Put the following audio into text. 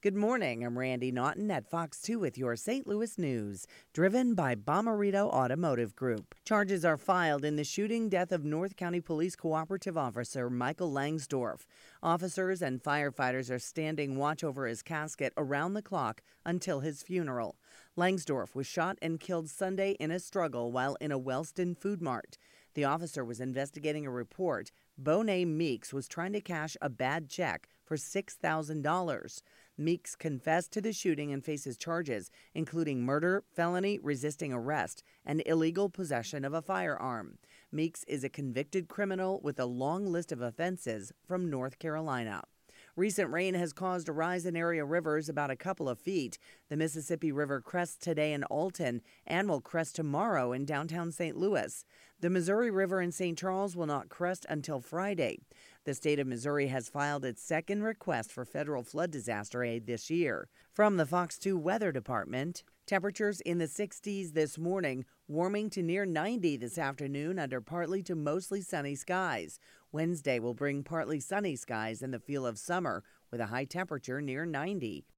Good morning. I'm Randy Naughton at Fox 2 with your St. Louis news. Driven by Bomarito Automotive Group. Charges are filed in the shooting death of North County Police Cooperative Officer Michael Langsdorf. Officers and firefighters are standing watch over his casket around the clock until his funeral. Langsdorf was shot and killed Sunday in a struggle while in a Wellston food mart. The officer was investigating a report. Bonette Meeks was trying to cash a bad check for $6,000. Meeks confessed to the shooting and faces charges, including murder, felony, resisting arrest, and illegal possession of a firearm. Meeks is a convicted criminal with a long list of offenses from North Carolina. Recent rain has caused a rise in area rivers about a couple of feet. The Mississippi River crests today in Alton and will crest tomorrow in downtown St. Louis. The Missouri River in St. Charles will not crest until Friday. The state of Missouri has filed its second request for federal flood disaster aid this year. From the Fox 2 Weather Department, temperatures in the 60s this morning, warming to near 90 this afternoon under partly to mostly sunny skies. Wednesday will bring partly sunny skies and the feel of summer with a high temperature near 90.